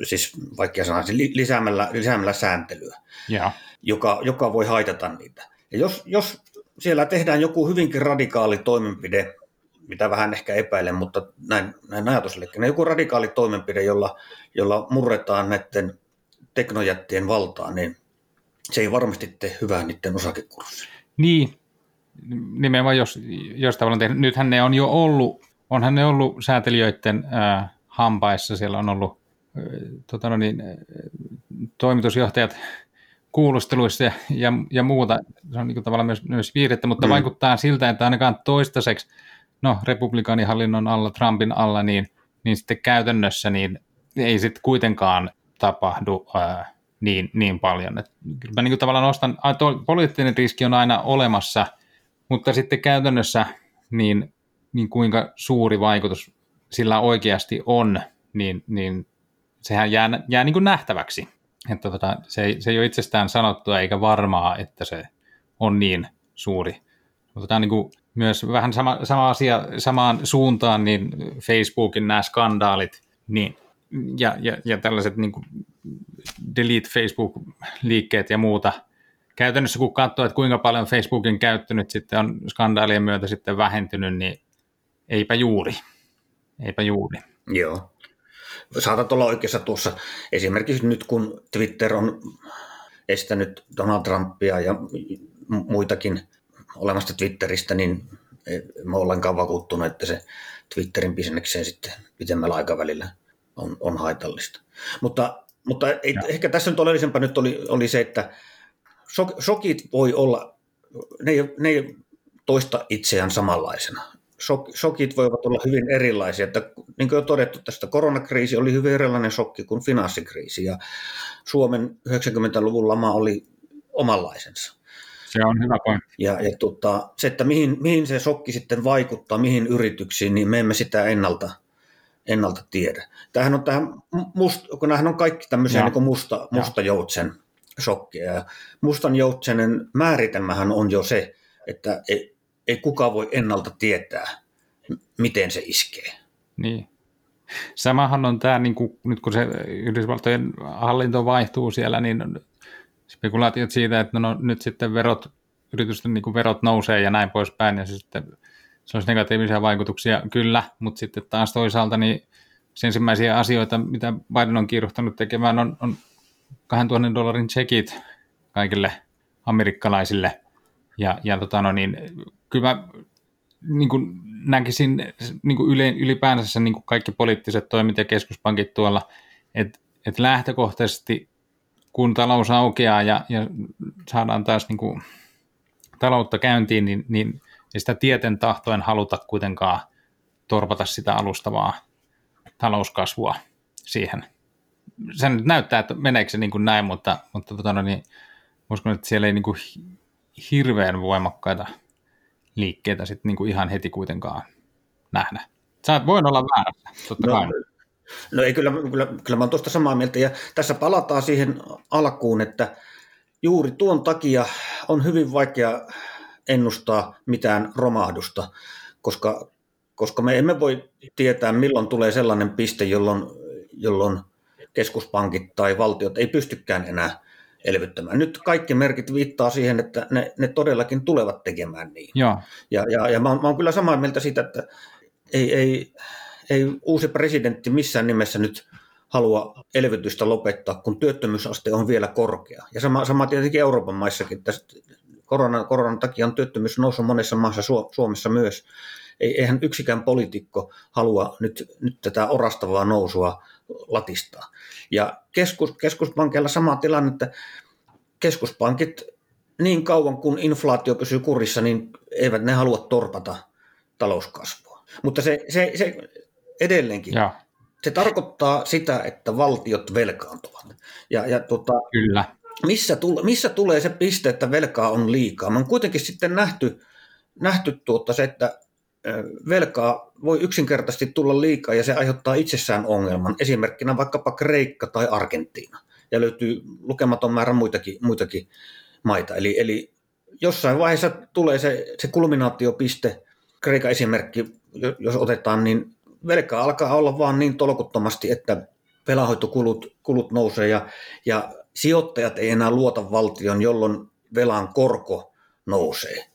siis vaikea sanoa, siis lisäämällä, lisäämällä sääntelyä, ja. Joka, joka voi haitata niitä. Ja jos, jos siellä tehdään joku hyvinkin radikaali toimenpide, mitä vähän ehkä epäilen, mutta näin, näin ajatusliikkeenä, joku radikaali toimenpide, jolla, jolla murretaan näiden teknojättien valtaan, niin se ei varmasti tee hyvää niiden osakekurssille. Niin, nimenomaan jos, jos tavallaan tehnyt, nythän ne on jo ollut, onhan ne ollut säätelijöiden ää, hampaissa, siellä on ollut ää, tota no niin, toimitusjohtajat kuulusteluissa ja, ja, ja muuta, se on niin kuin tavallaan myös, myös viirettä, mutta mm. vaikuttaa siltä, että ainakaan toistaiseksi, no republikaanihallinnon alla, Trumpin alla, niin, niin sitten käytännössä niin ei sitten kuitenkaan tapahdu ää, niin, niin paljon. Et kyllä mä niin kuin tavallaan nostan, poliittinen riski on aina olemassa – mutta sitten käytännössä niin, niin kuinka suuri vaikutus sillä oikeasti on, niin, niin sehän jää, jää niin kuin nähtäväksi. Että tota, se, ei, se ei ole itsestään sanottua eikä varmaa, että se on niin suuri. On niin kuin myös vähän sama, sama asia samaan suuntaan, niin Facebookin nämä skandaalit niin, ja, ja, ja tällaiset niin kuin delete Facebook-liikkeet ja muuta – käytännössä kun katsoo, että kuinka paljon Facebookin käyttö nyt sitten on skandaalien myötä sitten vähentynyt, niin eipä juuri. Eipä juuri. Joo. Saatat olla oikeassa tuossa. Esimerkiksi nyt kun Twitter on estänyt Donald Trumpia ja muitakin olemasta Twitteristä, niin mä ollenkaan vakuuttunut, että se Twitterin bisnekseen sitten pitemmällä aikavälillä on, on haitallista. Mutta, mutta ei, ehkä tässä nyt oleellisempaa nyt oli, oli se, että shokit voi olla, ne ei, ne ei toista itseään samanlaisena. Shokit voivat olla hyvin erilaisia. Että, niin kuin jo todettu, tästä koronakriisi oli hyvin erilainen shokki kuin finanssikriisi. Ja Suomen 90-luvun lama oli omanlaisensa. Se on hyvä pointti. Ja, ja tota, se, että mihin, mihin se shokki sitten vaikuttaa, mihin yrityksiin, niin me emme sitä ennalta, ennalta tiedä. Tämähän on, tähän must, kun nämähän on kaikki tämmöisiä niin musta, musta joutsen shokkia. Ja mustan joutsenen määritelmähän on jo se, että ei, ei kukaan voi ennalta tietää, miten se iskee. Niin. Samahan on tämä, niin kuin, nyt kun se Yhdysvaltojen hallinto vaihtuu siellä, niin spekulaatiot siitä, että no, nyt sitten verot, yritysten niin kuin verot nousee ja näin poispäin, ja se sitten se olisi negatiivisia vaikutuksia, kyllä, mutta sitten taas toisaalta niin se ensimmäisiä asioita, mitä Biden on kiiruhtanut tekemään, on, on 2000 dollarin tsekit kaikille amerikkalaisille. Ja, ja tota no niin, kyllä mä niin kuin näkisin niin kuin ylipäänsä niin kuin kaikki poliittiset toimit ja keskuspankit tuolla, että et lähtökohtaisesti kun talous aukeaa ja, ja saadaan taas niin kuin taloutta käyntiin, niin, niin ei sitä tieten tahtoen haluta kuitenkaan torpata sitä alustavaa talouskasvua siihen se nyt näyttää, että meneekö se niin kuin näin, mutta, mutta tota, no niin, uskon, että siellä ei niin kuin hirveän voimakkaita liikkeitä sitten niin kuin ihan heti kuitenkaan nähdä. Sä voin olla väärässä, totta no, kai. No ei, kyllä, kyllä, kyllä mä oon tuosta samaa mieltä. Ja tässä palataan siihen alkuun, että juuri tuon takia on hyvin vaikea ennustaa mitään romahdusta, koska, koska me emme voi tietää, milloin tulee sellainen piste, jolloin, jolloin keskuspankit tai valtiot ei pystykään enää elvyttämään. Nyt kaikki merkit viittaa siihen, että ne, ne todellakin tulevat tekemään niin. Ja, ja, ja, ja mä, mä olen kyllä samaa mieltä siitä, että ei, ei, ei uusi presidentti missään nimessä nyt halua elvytystä lopettaa, kun työttömyysaste on vielä korkea. Ja sama, sama tietenkin Euroopan maissakin. Tästä koronan, koronan takia on työttömyys noussut monessa maassa, Suomessa myös. Eihän yksikään poliitikko halua nyt, nyt tätä orastavaa nousua latistaa. Ja keskus, keskuspankilla sama tilanne, että keskuspankit niin kauan kuin inflaatio pysyy kurissa, niin eivät ne halua torpata talouskasvua. Mutta se, se, se edelleenkin, ja. se tarkoittaa sitä, että valtiot velkaantuvat. Ja, ja tota, Kyllä. Missä, tule, missä tulee se piste, että velkaa on liikaa? Me on kuitenkin sitten nähty, nähty tuota se, että velkaa voi yksinkertaisesti tulla liikaa ja se aiheuttaa itsessään ongelman. Esimerkkinä vaikkapa Kreikka tai Argentiina. Ja löytyy lukematon määrä muitakin, muitakin maita. Eli, eli jossain vaiheessa tulee se, se kulminaatiopiste, Kreikan esimerkki, jos otetaan, niin velkaa alkaa olla vaan niin tolkuttomasti, että velanhoitokulut kulut nousee ja, ja sijoittajat ei enää luota valtion, jolloin velan korko nousee.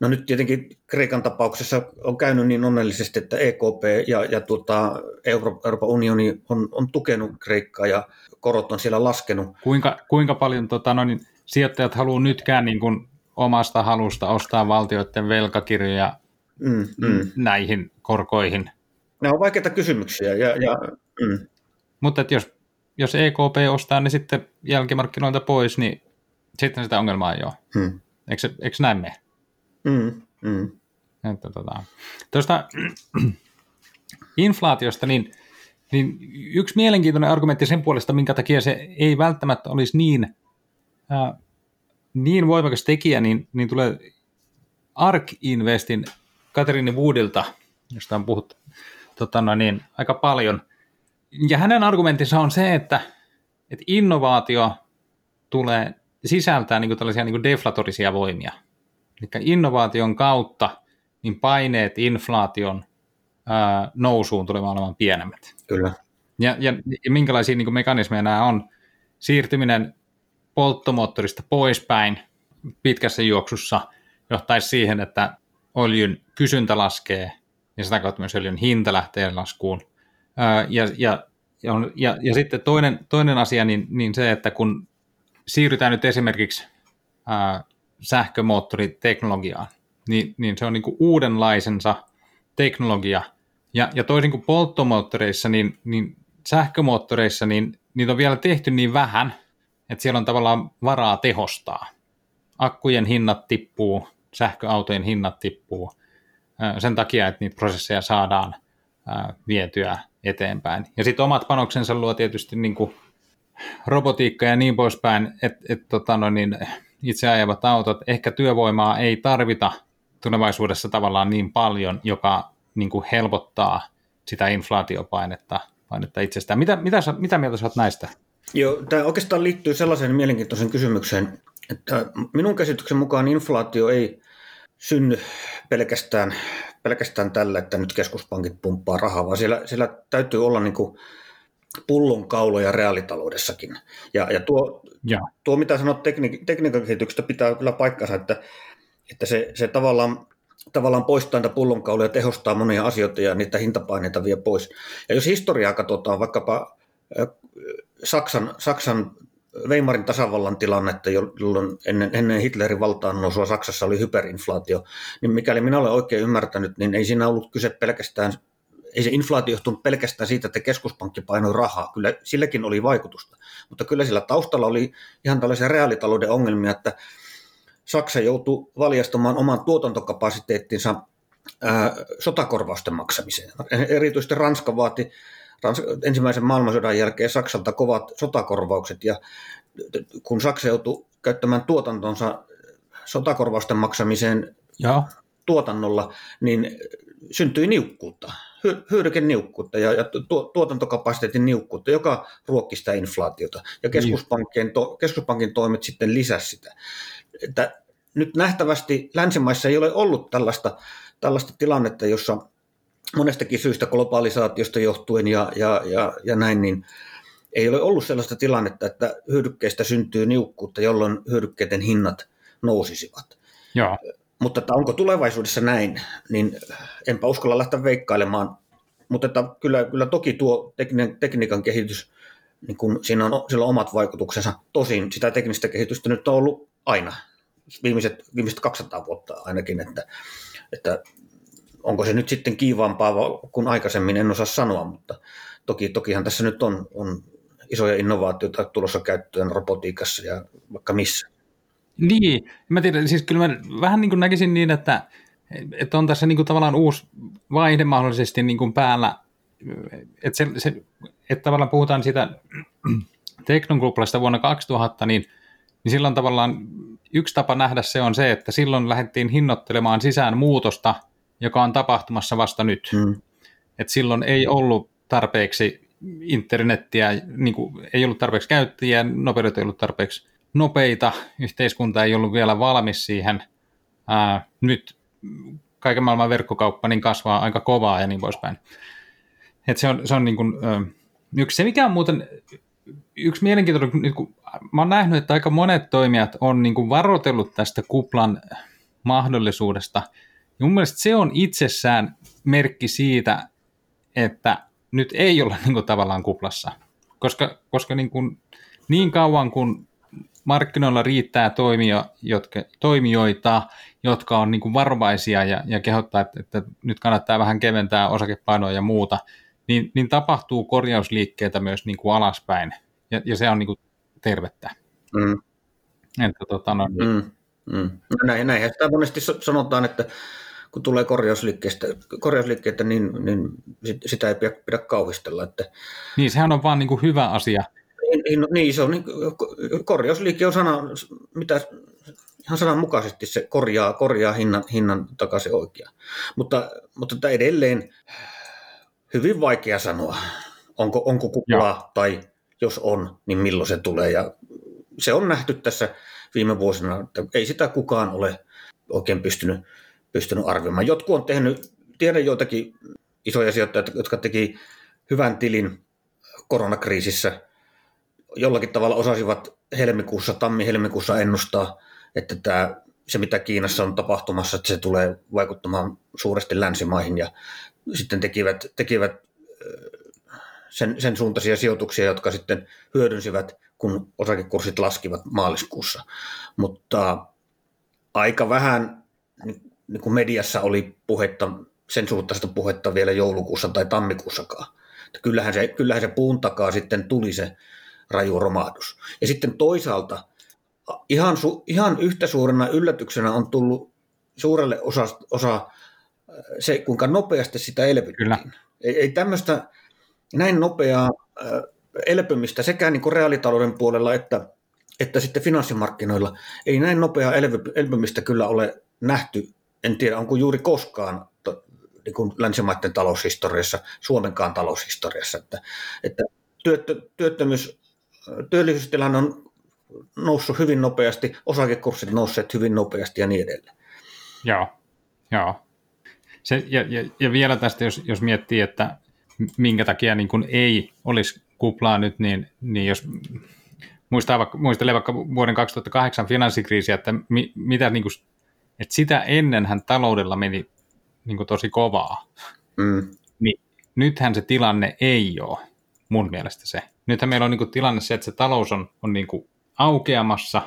No nyt tietenkin Kreikan tapauksessa on käynyt niin onnellisesti, että EKP ja, ja tuota, Euroopan unioni on, on tukenut Kreikkaa ja korot on siellä laskenut. Kuinka, kuinka paljon tota, no niin, sijoittajat haluaa nytkään niin kuin omasta halusta ostaa valtioiden velkakirjoja mm, mm. näihin korkoihin? Nämä on vaikeita kysymyksiä. Ja, ja, mm. Mutta jos, jos EKP ostaa ne sitten jälkimarkkinoilta pois, niin sitten sitä ongelmaa ei ole. Hmm. Eikö, eikö näin mene? Mm, mm. Että, tota, tuosta inflaatiosta, niin, niin yksi mielenkiintoinen argumentti sen puolesta, minkä takia se ei välttämättä olisi niin, äh, niin voimakas tekijä, niin, niin tulee ARK Investin Katerini Woodilta, josta on puhuttu tota no niin, aika paljon. Ja hänen argumenttinsa on se, että, että innovaatio tulee sisältää niin kuin tällaisia niin kuin deflatorisia voimia. Eli innovaation kautta niin paineet inflaation ää, nousuun tulevat olemaan pienemmät. Kyllä. Ja, ja, ja minkälaisia niin kuin mekanismeja nämä on? Siirtyminen polttomoottorista poispäin pitkässä juoksussa johtaisi siihen, että öljyn kysyntä laskee ja sitä kautta myös öljyn hinta lähtee laskuun. Ää, ja, ja, ja, ja, sitten toinen, toinen asia, niin, niin se, että kun siirrytään nyt esimerkiksi ää, sähkömoottoriteknologiaan, niin, niin se on niin kuin uudenlaisensa teknologia. Ja, ja toisin kuin polttomoottoreissa, niin, niin sähkömoottoreissa, niin niitä on vielä tehty niin vähän, että siellä on tavallaan varaa tehostaa. Akkujen hinnat tippuu, sähköautojen hinnat tippuu sen takia, että niitä prosesseja saadaan vietyä eteenpäin. Ja sitten omat panoksensa luo tietysti niin kuin robotiikka ja niin poispäin, että et, tota no niin, itse ajavat autot, ehkä työvoimaa ei tarvita tulevaisuudessa tavallaan niin paljon, joka niin kuin helpottaa sitä inflaatiopainetta painetta itsestään. Mitä, mitä, mitä mieltä sä oot näistä? Joo, tämä oikeastaan liittyy sellaiseen mielenkiintoisen kysymykseen, että minun käsityksen mukaan inflaatio ei synny pelkästään, pelkästään tällä, että nyt keskuspankit pumppaa rahaa, vaan siellä, siellä täytyy olla niin kuin pullonkauloja reaalitaloudessakin. Ja, ja, tuo, ja. tuo, mitä sanot tekni, tekniikan kehityksestä, pitää kyllä paikkansa, että, että se, se tavallaan, tavallaan poistaa niitä pullonkauloja, tehostaa monia asioita ja niitä hintapaineita vie pois. Ja jos historiaa katsotaan, vaikkapa Saksan, Saksan Weimarin tasavallan tilannetta, jolloin ennen, ennen Hitlerin valtaan nousua Saksassa oli hyperinflaatio, niin mikäli minä olen oikein ymmärtänyt, niin ei siinä ollut kyse pelkästään ei se inflaatio johtunut pelkästään siitä, että keskuspankki painoi rahaa. Kyllä silläkin oli vaikutusta. Mutta kyllä sillä taustalla oli ihan tällaisia reaalitalouden ongelmia, että Saksa joutui valjastamaan oman tuotantokapasiteettinsa ää, sotakorvausten maksamiseen. Erityisesti Ranska vaati ensimmäisen maailmansodan jälkeen Saksalta kovat sotakorvaukset ja kun Saksa joutui käyttämään tuotantonsa sotakorvausten maksamiseen ja. tuotannolla, niin syntyi niukkuutta hyödykeniukkuutta ja, ja tuotantokapasiteetin niukkuutta, joka ruokki sitä inflaatiota. Ja keskuspankin, to, keskuspankin toimet sitten lisäsi sitä. Että nyt nähtävästi länsimaissa ei ole ollut tällaista, tällaista tilannetta, jossa monestakin syystä globalisaatiosta johtuen ja, ja, ja, ja näin, niin ei ole ollut sellaista tilannetta, että hyödykkeistä syntyy niukkuutta, jolloin hyödykkeiden hinnat nousisivat. Joo. Mutta että onko tulevaisuudessa näin, niin enpä uskalla lähteä veikkailemaan. Mutta että kyllä, kyllä toki tuo tekni, tekniikan kehitys, niin kun siinä on, sillä on omat vaikutuksensa. Tosin sitä teknistä kehitystä nyt on ollut aina, viimeiset, viimeiset 200 vuotta ainakin, että, että onko se nyt sitten kiivaampaa kuin aikaisemmin, en osaa sanoa, mutta toki, tokihan tässä nyt on, on isoja innovaatioita tulossa käyttöön robotiikassa ja vaikka missä. Niin, mä tiedän, siis kyllä mä vähän niin kuin näkisin niin, että, että on tässä niin kuin tavallaan uusi vaihde mahdollisesti niin kuin päällä että, se, se, että tavallaan puhutaan siitä teknokuplasta vuonna 2000, niin, niin silloin tavallaan yksi tapa nähdä se on se, että silloin lähdettiin hinnoittelemaan sisään muutosta, joka on tapahtumassa vasta nyt. Mm. Et silloin ei ollut tarpeeksi internettiä, niin kuin, ei ollut tarpeeksi käyttäjiä, nopeudet ei ollut tarpeeksi nopeita, yhteiskunta ei ollut vielä valmis siihen. Ää, nyt kaiken maailman verkkokauppa niin kasvaa aika kovaa ja niin poispäin. Et se on, se on niin kuin, yksi. Se mikä on muuten yksi mielenkiintoinen, niin kun, mä oon nähnyt, että aika monet toimijat on niin kuin varoitellut tästä kuplan mahdollisuudesta. Ja mun mielestä se on itsessään merkki siitä, että nyt ei olla niin kuin tavallaan kuplassa. Koska, koska niin, kuin, niin kauan kun markkinoilla riittää toimia, jotka, toimijoita, jotka on niin kuin varovaisia ja, ja kehottaa, että, että nyt kannattaa vähän keventää osakepainoa ja muuta, niin, niin tapahtuu korjausliikkeitä myös niin kuin alaspäin, ja, ja se on niin kuin tervettä. Mm. Että, tota, no, niin. mm. Mm. No näin, näinhän sitä monesti sanotaan, että kun tulee korjausliikkeestä, korjausliikkeitä, niin, niin sitä ei pidä, pidä kauhistella. Että... Niin, sehän on vaan niin kuin hyvä asia. Niin, niin, no, niin se on, niin, korjausliike on sana, mitä ihan sananmukaisesti se korjaa, korjaa hinnan, hinnan takaisin oikea. Mutta, mutta edelleen hyvin vaikea sanoa, onko, onko kuplaa tai jos on, niin milloin se tulee. Ja se on nähty tässä viime vuosina, että ei sitä kukaan ole oikein pystynyt, pystynyt arvioimaan. Jotkut on tehnyt, tiedän joitakin isoja sijoittajia, jotka teki hyvän tilin koronakriisissä. Jollakin tavalla osasivat helmikuussa, tammi-helmikuussa ennustaa, että tämä, se mitä Kiinassa on tapahtumassa, että se tulee vaikuttamaan suuresti länsimaihin ja sitten tekivät, tekivät sen, sen suuntaisia sijoituksia, jotka sitten hyödynsivät, kun osakekurssit laskivat maaliskuussa. Mutta aika vähän niin kuin mediassa oli puhetta, sen suuntaista puhetta vielä joulukuussa tai tammikuussakaan. Että kyllähän, se, kyllähän se puun takaa sitten tuli se raju romahdus. Ja sitten toisaalta ihan, su, ihan yhtä suurena yllätyksenä on tullut suurelle osa, osa se, kuinka nopeasti sitä elvyttiin. Kyllä. Ei, ei tämmöistä näin nopeaa elpymistä sekä niin kuin reaalitalouden puolella että, että sitten finanssimarkkinoilla. Ei näin nopeaa elpymistä kyllä ole nähty, en tiedä onko juuri koskaan niin kuin länsimaiden taloushistoriassa, Suomenkaan taloushistoriassa, että, että työttö, työttömyys, työllisyystilanne on noussut hyvin nopeasti, osakekurssit nousseet hyvin nopeasti ja niin edelleen. Joo, joo. Se, ja, ja, ja vielä tästä, jos, jos miettii, että minkä takia niin kuin ei olisi kuplaa nyt, niin, niin jos muistaa vaikka, muistelee vaikka vuoden 2008 finanssikriisiä, että, mi, mitä, niin kuin, että sitä ennenhän taloudella meni niin kuin tosi kovaa. Mm. Niin, nythän se tilanne ei ole mun mielestä se. Nythän meillä on niin kuin tilanne se, että se talous on, on niin kuin aukeamassa,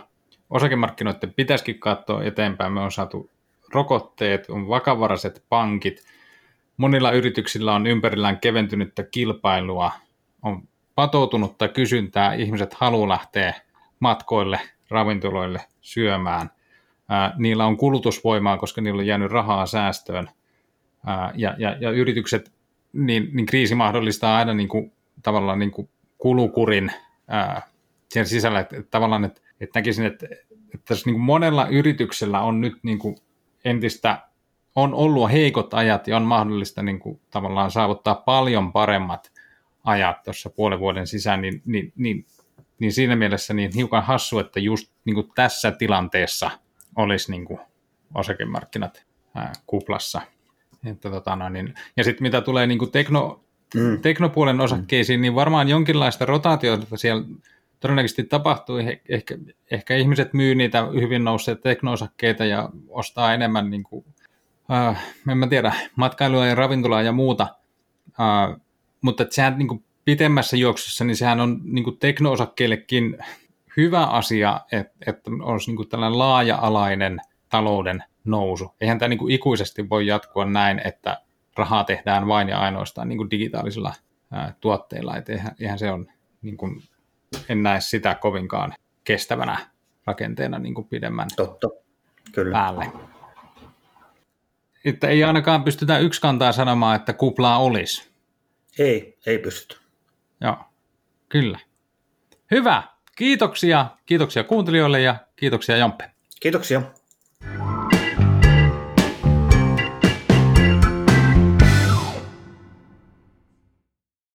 osakemarkkinoiden pitäisikin katsoa eteenpäin, me on saatu rokotteet, on vakavaraiset pankit, monilla yrityksillä on ympärillään keventynyttä kilpailua, on patoutunutta kysyntää, ihmiset haluaa lähteä matkoille, ravintoloille syömään. Ää, niillä on kulutusvoimaa, koska niillä on jäänyt rahaa säästöön. Ää, ja, ja, ja yritykset, niin, niin kriisi mahdollistaa aina niin kuin, tavallaan niin kuin kulukurin ää, sen sisällä, että, että tavallaan, että, että näkisin, että, että tässä niin kuin monella yrityksellä on nyt niin kuin entistä on ollut heikot ajat ja on mahdollista niin kuin, tavallaan saavuttaa paljon paremmat ajat tuossa puolen vuoden sisään, niin, niin, niin, niin siinä mielessä niin hiukan hassu, että just niin kuin tässä tilanteessa olisi niin kuin osakemarkkinat ää, kuplassa. Että, tota, no, niin, ja sitten mitä tulee niin kuin tekno, mm. teknopuolen osakkeisiin, niin varmaan jonkinlaista rotaatiota siellä todennäköisesti tapahtuu. Ehkä, ehkä ihmiset myy niitä hyvin nousseita teknoosakkeita ja ostaa enemmän niin kuin äh, en mä tiedä, matkailua ja ravintolaa ja muuta, äh, mutta sehän niin kuin pitemmässä juoksussa, niin sehän on niin kuin teknoosakkeillekin hyvä asia, että, että olisi niin kuin tällainen laaja-alainen talouden nousu. Eihän tämä niin kuin ikuisesti voi jatkua näin, että rahaa tehdään vain ja ainoastaan niin kuin digitaalisilla ää, tuotteilla. Et eihän, eihän se on, niin kuin, en näe sitä kovinkaan kestävänä rakenteena niin kuin pidemmän Totta. Kyllä. päälle että ei ainakaan pystytä yksi kantaa sanomaan, että kuplaa olisi. Ei, ei pystytä. Joo, kyllä. Hyvä. Kiitoksia. Kiitoksia kuuntelijoille ja kiitoksia Jampe. Kiitoksia.